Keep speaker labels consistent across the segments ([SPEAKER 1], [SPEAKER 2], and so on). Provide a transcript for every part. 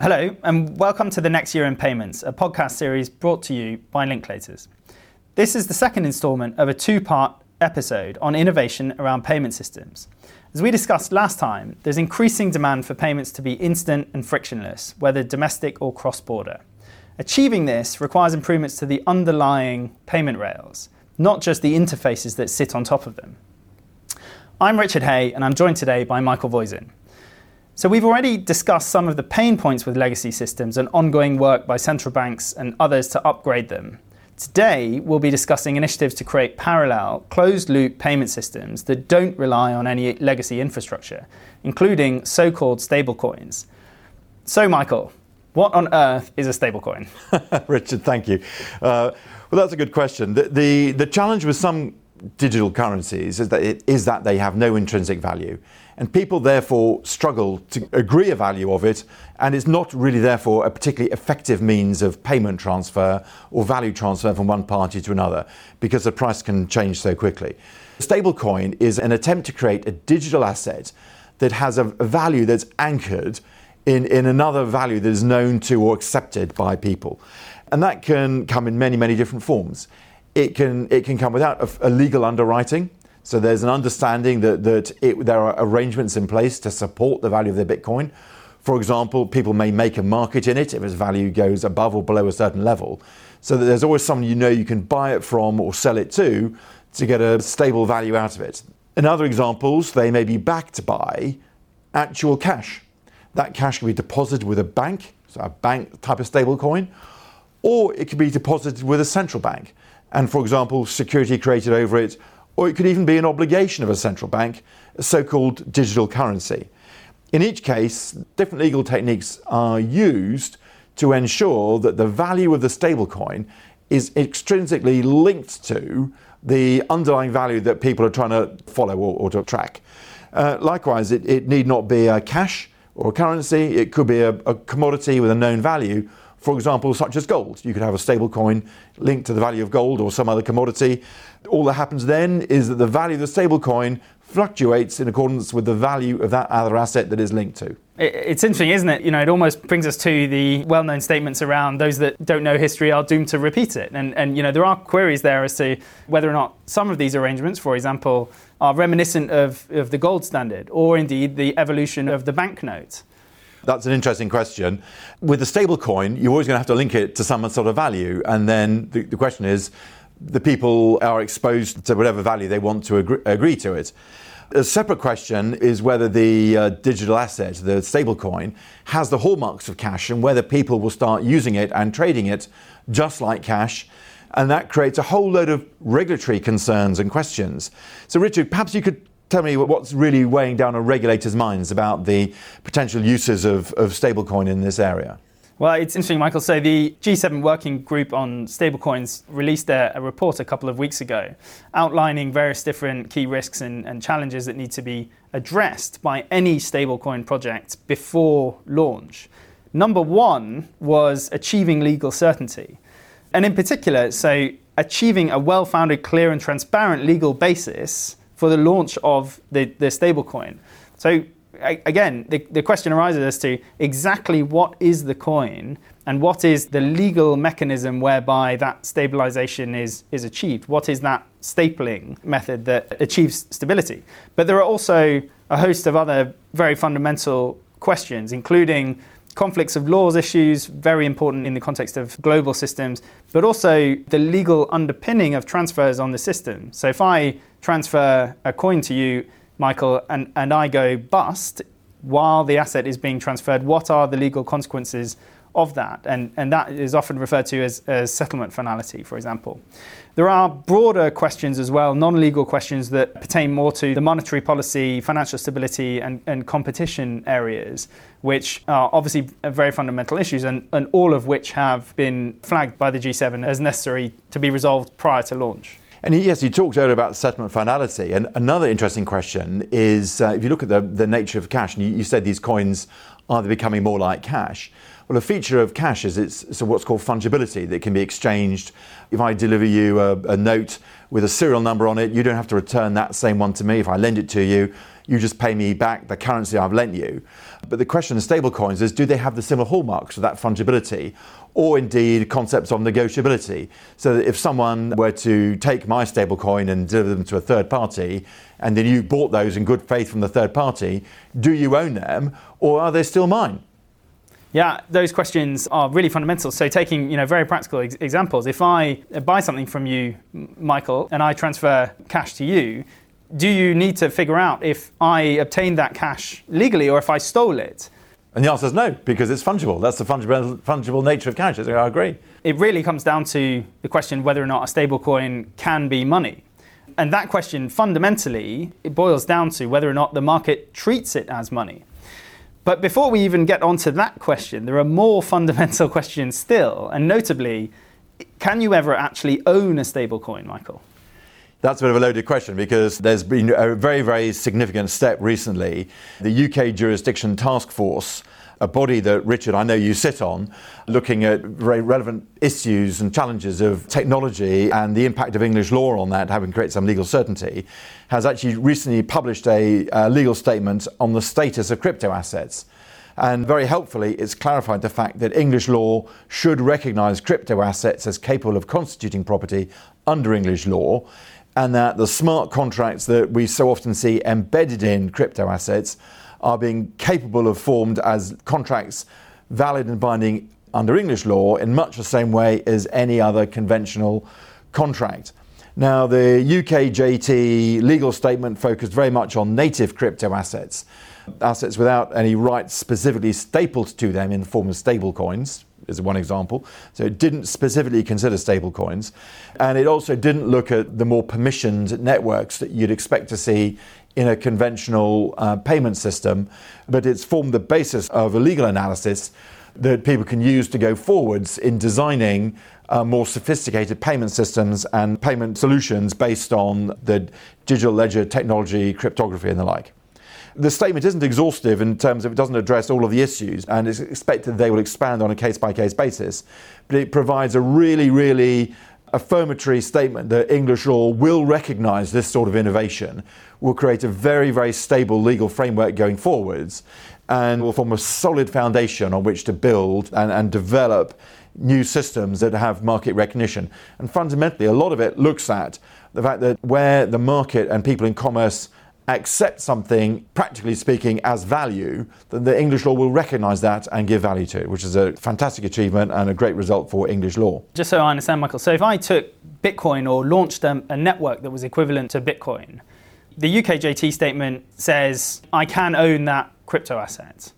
[SPEAKER 1] Hello, and welcome to the Next Year in Payments, a podcast series brought to you by Linklaters. This is the second instalment of a two part episode on innovation around payment systems. As we discussed last time, there's increasing demand for payments to be instant and frictionless, whether domestic or cross border. Achieving this requires improvements to the underlying payment rails, not just the interfaces that sit on top of them. I'm Richard Hay, and I'm joined today by Michael Voisin. So, we've already discussed some of the pain points with legacy systems and ongoing work by central banks and others to upgrade them. Today, we'll be discussing initiatives to create parallel, closed loop payment systems that don't rely on any legacy infrastructure, including so called stablecoins. So, Michael, what on earth is a stablecoin?
[SPEAKER 2] Richard, thank you. Uh, well, that's a good question. The, the, the challenge with some digital currencies is that, it, is that they have no intrinsic value. And people therefore struggle to agree a value of it, and it's not really therefore a particularly effective means of payment transfer or value transfer from one party to another because the price can change so quickly. Stablecoin is an attempt to create a digital asset that has a, value that's anchored in, in another value that is known to or accepted by people. And that can come in many, many different forms. It can, it can come without a, a legal underwriting. So there's an understanding that, that it, there are arrangements in place to support the value of the Bitcoin. For example, people may make a market in it if its value goes above or below a certain level. So that there's always someone you know you can buy it from or sell it to to get a stable value out of it. In other examples, they may be backed by actual cash. That cash can be deposited with a bank, so a bank type of stable coin, or it can be deposited with a central bank. And for example, security created over it or it could even be an obligation of a central bank, a so called digital currency. In each case, different legal techniques are used to ensure that the value of the stablecoin is extrinsically linked to the underlying value that people are trying to follow or, or to track. Uh, likewise, it, it, need not be a cash or a currency, it could be a, a commodity with a known value, for example, such as gold. You could have a stable coin linked to the value of gold or some other commodity. All that happens then is that the value of the stable coin fluctuates in accordance with the value of that other asset that is linked to.
[SPEAKER 1] It's interesting, isn't it? You know, it almost brings us to the well-known statements around those that don't know history are doomed to repeat it. And, and you know, there are queries there as to whether or not some of these arrangements, for example, are reminiscent of, of the gold standard or indeed the evolution of the banknote.
[SPEAKER 2] That's an interesting question. With a stable coin, you're always going to have to link it to some sort of value. And then the, the question is, the people are exposed to whatever value they want to agree, agree to it. A separate question is whether the uh, digital asset, the stablecoin, has the hallmarks of cash and whether people will start using it and trading it just like cash. And that creates a whole load of regulatory concerns and questions. So, Richard, perhaps you could tell me what's really weighing down on regulators' minds about the potential uses of, of stablecoin in this area.
[SPEAKER 1] Well, it's interesting, Michael. So, the G7 Working Group on Stablecoins released a, a, report a couple of weeks ago outlining various different key risks and, and challenges that need to be addressed by any stablecoin project before launch. Number one was achieving legal certainty. And in particular, so achieving a well founded, clear, and transparent legal basis for the launch of the, the stablecoin. So again, the, the question arises as to exactly what is the coin and what is the legal mechanism whereby that stabilization is, is achieved? What is that stapling method that achieves stability? But there are also a host of other very fundamental questions, including conflicts of laws issues, very important in the context of global systems, but also the legal underpinning of transfers on the system. So if I transfer a coin to you, Michael, and, and I go bust while the asset is being transferred, what are the legal consequences of that? And, and that is often referred to as, as settlement finality, for example. There are broader questions as well, non legal questions that pertain more to the monetary policy, financial stability, and, and competition areas, which are obviously very fundamental issues, and, and all of which have been flagged by the G7 as necessary to be resolved prior to launch.
[SPEAKER 2] And yes, you talked earlier about settlement finality. And another interesting question is uh, if you look at the, the nature of cash, and you, you said these coins are they becoming more like cash? Well, a feature of cash is it's, what's called fungibility that can be exchanged. If I deliver you a, a, note with a serial number on it, you don't have to return that same one to me. If I lend it to you, you just pay me back the currency I've lent you. But the question of stablecoins is do they have the similar hallmarks of that fungibility or indeed concepts of negotiability? So that if someone were to take my stablecoin and deliver them to a third party, and then you bought those in good faith from the third party, do you own them or are they still mine?
[SPEAKER 1] Yeah, those questions are really fundamental. So, taking you know very practical ex- examples, if I buy something from you, Michael, and I transfer cash to you, do you need to figure out if I obtained that cash legally or if I stole it?
[SPEAKER 2] And the answer is no, because it's fungible. That's the fungible, fungible nature of cash. I agree.
[SPEAKER 1] It really comes down to the question whether or not a stablecoin can be money. And that question fundamentally it boils down to whether or not the market treats it as money. But before we even get onto that question, there are more fundamental questions still. And notably, can you ever actually own a stablecoin, Michael?
[SPEAKER 2] That's a bit of a loaded question because there's been a very, very significant step recently. The UK Jurisdiction Task Force, a body that, Richard, I know you sit on, looking at very relevant issues and challenges of technology and the impact of English law on that, having created some legal certainty, has actually recently published a uh, legal statement on the status of crypto assets. And very helpfully, it's clarified the fact that English law should recognise crypto assets as capable of constituting property under English law and that the smart contracts that we so often see embedded in crypto assets are being capable of formed as contracts valid and binding under English law in much the same way as any other conventional contract. Now, the UKJT legal statement focused very much on native crypto assets, assets without any rights specifically stapled to them in the form of stable coins, is one example. So it didn't specifically consider stablecoins. And it also didn't look at the more permissioned networks that you'd expect to see in a conventional uh, payment system, but it's formed the basis of a legal analysis that people can use to go forwards in designing uh, more sophisticated payment systems and payment solutions based on the digital ledger technology, cryptography, and the like the statement isn't exhaustive in terms of it doesn't address all of the issues, and it's expected they will expand on a case by case basis. But it provides a really, really affirmatory statement that English law will recognise this sort of innovation, will create a very, very stable legal framework going forwards, and will form a solid foundation on which to build and, and develop new systems that have market recognition. And fundamentally, a lot of it looks at the fact that where the market and people in commerce accept something, practically speaking, as value, then the English law will recognise that and give value to it, which is a fantastic achievement and a great result for English law.
[SPEAKER 1] Just so I understand, Michael, so if I took Bitcoin or launched a, a network that was equivalent to Bitcoin, the UKJT statement says I can own that crypto asset.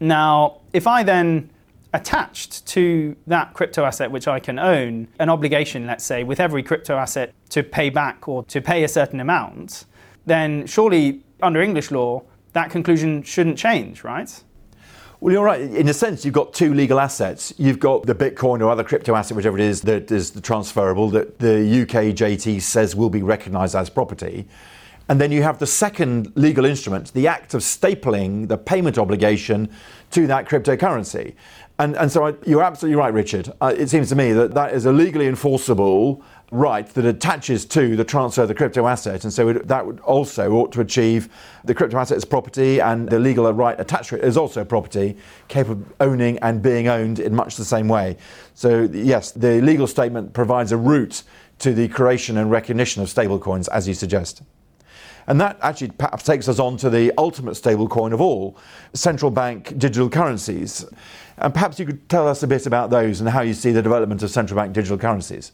[SPEAKER 1] Now, if I then attached to that crypto asset which I can own an obligation, let's say, with every crypto asset to pay back or to pay a certain amount, then surely under English law, that conclusion shouldn't change, right?
[SPEAKER 2] Well, you're right. In a sense, you've got two legal assets. You've got the Bitcoin or other crypto asset, whichever it is that is the transferable, that the UK JT says will be recognised as property. And then you have the second legal instrument, the act of stapling the payment obligation to that cryptocurrency. And, and so I, you're absolutely right, Richard. Uh, it seems to me that that is a legally enforceable right that attaches to the transfer of the crypto asset. And so it, that would also ought to achieve the crypto asset as property and the legal right attached to it is also property, capable of owning and being owned in much the same way. So, yes, the legal statement provides a route to the creation and recognition of stablecoins, as you suggest. And that actually perhaps takes us on to the ultimate stablecoin of all central bank digital currencies. And perhaps you could tell us a bit about those and how you see the development of central bank digital currencies.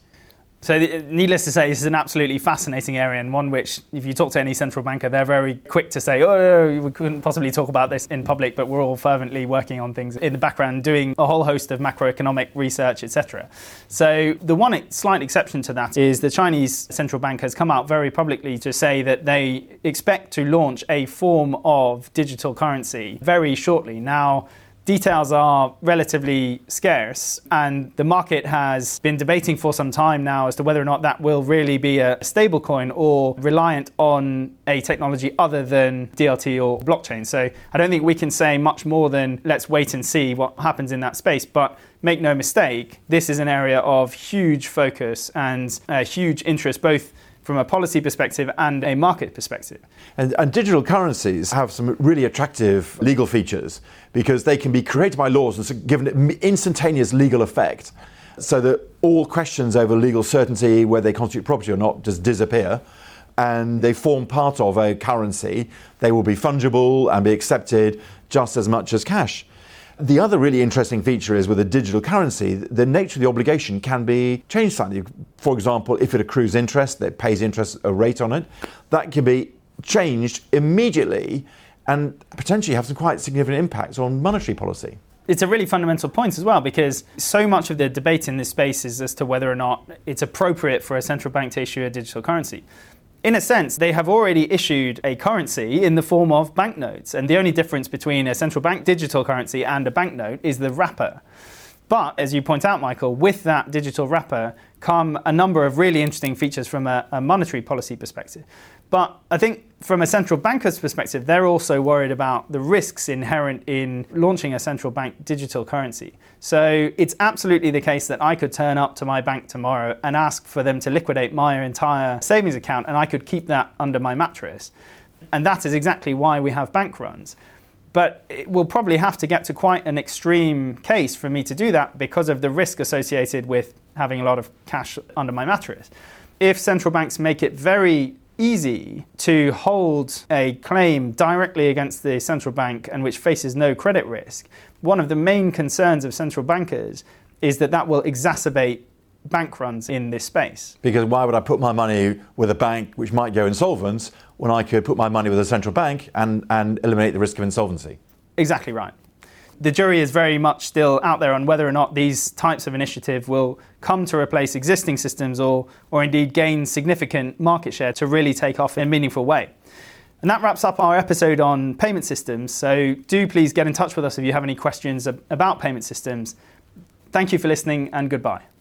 [SPEAKER 1] So, needless to say, this is an absolutely fascinating area and one which, if you talk to any central banker, they're very quick to say, oh, we couldn't possibly talk about this in public, but we're all fervently working on things in the background, doing a whole host of macroeconomic research, etc. So, the one slight exception to that is the Chinese central bank has come out very publicly to say that they expect to launch a form of digital currency very shortly. Now, Details are relatively scarce, and the market has been debating for some time now as to whether or not that will really be a stablecoin or reliant on a technology other than DLT or blockchain. So I don't think we can say much more than let's wait and see what happens in that space. But make no mistake, this is an area of huge focus and huge interest, both from a policy perspective and a market perspective.
[SPEAKER 2] And, and, digital currencies have some really attractive legal features because they can be created by laws and given instantaneous legal effect so that all questions over legal certainty, whether they constitute property or not, just disappear. And they form part of a currency. They will be fungible and be accepted just as much as cash. The other really interesting feature is with a digital currency, the nature of the obligation can be changed slightly. For example, if it accrues interest, that pays interest a rate on it, that can be changed immediately and potentially have some quite significant impacts on monetary policy
[SPEAKER 1] it's a really fundamental point as well because so much of the debate in this space is as to whether or not it's appropriate for a central bank to issue a digital currency in a sense, they have already issued a currency in the form of banknotes. And the only difference between a central bank digital currency and a banknote is the wrapper. But as you point out, Michael, with that digital wrapper come a number of really interesting features from a, a monetary policy perspective. But I think from a central banker's perspective, they're also worried about the risks inherent in launching a central bank digital currency. So it's absolutely the case that I could turn up to my bank tomorrow and ask for them to liquidate my entire savings account, and I could keep that under my mattress. And that is exactly why we have bank runs. But it will probably have to get to quite an extreme case for me to do that because of the risk associated with having a lot of cash under my mattress. If central banks make it very easy to hold a claim directly against the central bank and which faces no credit risk, one of the main concerns of central bankers is that that will exacerbate bank runs in this space.
[SPEAKER 2] Because why would I put my money with a bank which might go insolvent when I could put my money with a central bank and, and eliminate the risk of insolvency?
[SPEAKER 1] Exactly right the jury is very much still out there on whether or not these types of initiative will come to replace existing systems or, or indeed gain significant market share to really take off in a meaningful way. And that wraps up our episode on payment systems. So do please get in touch with us if you have any questions about payment systems. Thank you for listening and goodbye.